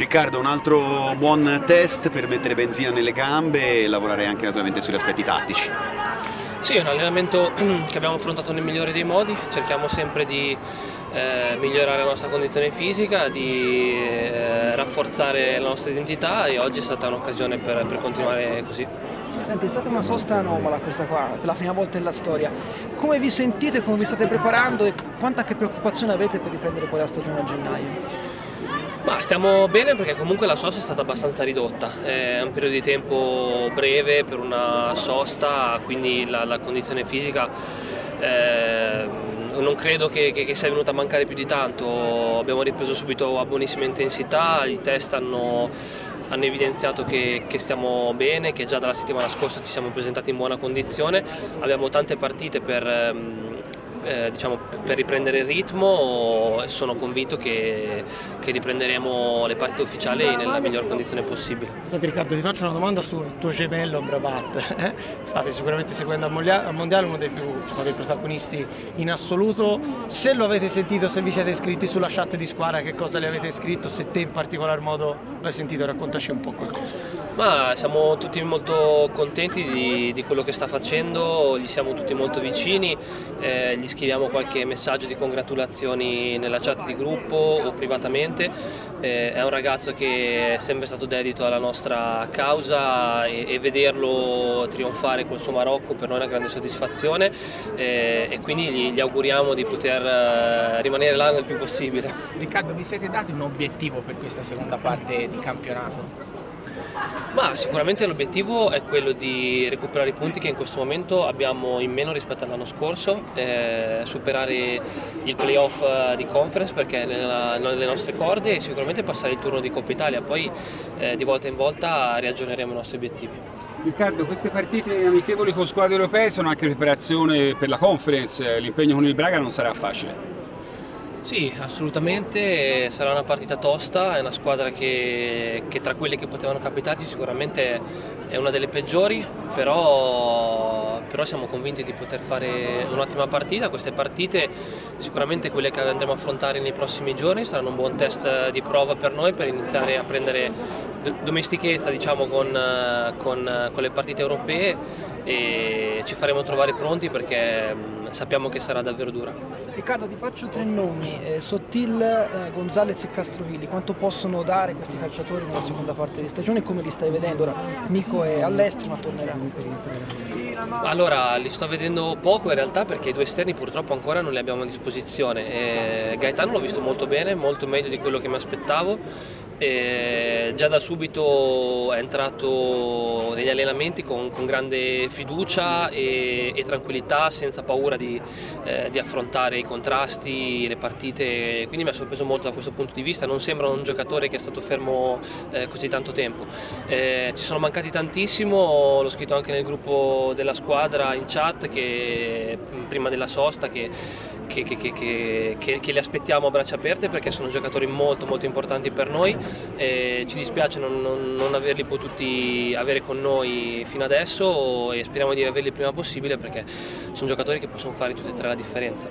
Riccardo, un altro buon test per mettere benzina nelle gambe e lavorare anche naturalmente sugli aspetti tattici. Sì, è un allenamento che abbiamo affrontato nel migliore dei modi, cerchiamo sempre di eh, migliorare la nostra condizione fisica, di eh, rafforzare la nostra identità e oggi è stata un'occasione per, per continuare così. Senti, è stata una sosta anomala questa qua, per la prima volta nella storia. Come vi sentite, come vi state preparando e quanta che preoccupazione avete per riprendere poi la stagione a gennaio? Ma stiamo bene perché comunque la sosta è stata abbastanza ridotta, è un periodo di tempo breve per una sosta, quindi la, la condizione fisica eh, non credo che, che, che, sia venuta a mancare più di tanto, abbiamo ripreso subito a buonissima intensità, i test hanno, hanno evidenziato che, che, stiamo bene, che già dalla settimana scorsa ci siamo presentati in buona condizione, abbiamo tante partite per... Ehm, eh, diciamo, per riprendere il ritmo sono convinto che, che, riprenderemo le partite ufficiali nella miglior condizione possibile. Senti Riccardo ti faccio una domanda sul tuo gemello Bravat, eh? state sicuramente seguendo al mondiale, al mondiale uno dei più diciamo, dei protagonisti in assoluto, se lo avete sentito, se vi siete iscritti sulla chat di squadra che cosa le avete scritto, se te in particolar modo l'hai sentito raccontaci un po' qualcosa. Ma siamo tutti molto contenti di, di quello che sta facendo, gli siamo tutti molto vicini, eh, gli scriviamo qualche messaggio di congratulazioni nella chat di gruppo o privatamente. Eh, è un ragazzo che è sempre stato dedito alla nostra causa e, e vederlo trionfare col suo Marocco per noi è una grande soddisfazione eh, e quindi gli, gli, auguriamo di poter eh, rimanere là il più possibile. Riccardo, vi siete dati un obiettivo per questa seconda parte di campionato? Ma sicuramente l'obiettivo è quello di recuperare i punti che in questo momento abbiamo in meno rispetto all'anno scorso, eh, superare il playoff di conference perché è nelle nostre corde e sicuramente passare il turno di Coppa Italia, poi eh, di volta in volta riaggiorneremo i nostri obiettivi. Riccardo, queste partite amichevoli con squadre europee sono anche preparazione per la conference, l'impegno con il Braga non sarà facile. Sì, assolutamente, sarà una partita tosta, è una squadra che, che, tra quelle che potevano capitarci sicuramente è una delle peggiori, però, però siamo convinti di poter fare un'ottima partita. Queste partite, sicuramente quelle che andremo a affrontare nei prossimi giorni, saranno un buon test di prova per noi per iniziare a prendere domestichezza diciamo, con, con, con le partite europee e ci faremo trovare pronti perché sappiamo che sarà davvero dura. Riccardo ti faccio tre nomi, eh, Sottil, eh, Gonzalez e Castrovilli, quanto possono dare questi calciatori nella seconda parte di stagione e come li stai vedendo? Ora Nico è all'estero ma tornerà. Allora, li sto vedendo poco in realtà perché i due esterni purtroppo ancora non li abbiamo a disposizione. E Gaetano l'ho visto molto bene, molto meglio di quello che mi aspettavo e già da subito è entrato negli allenamenti con, con grande fiducia e, e, tranquillità, senza paura di, eh, di, affrontare i contrasti, le partite, quindi mi ha sorpreso molto da questo punto di vista, non sembra un giocatore che è stato fermo eh, così tanto tempo. Eh, ci sono mancati tantissimo, l'ho scritto anche nel gruppo della squadra in chat che, prima della sosta che, che, che li aspettiamo a braccia aperte perché sono giocatori molto molto importanti per noi e ci dispiace non, non, non, averli potuti avere con noi fino adesso e speriamo di averli il prima possibile perché sono giocatori che possono fare tutte e tre la differenza.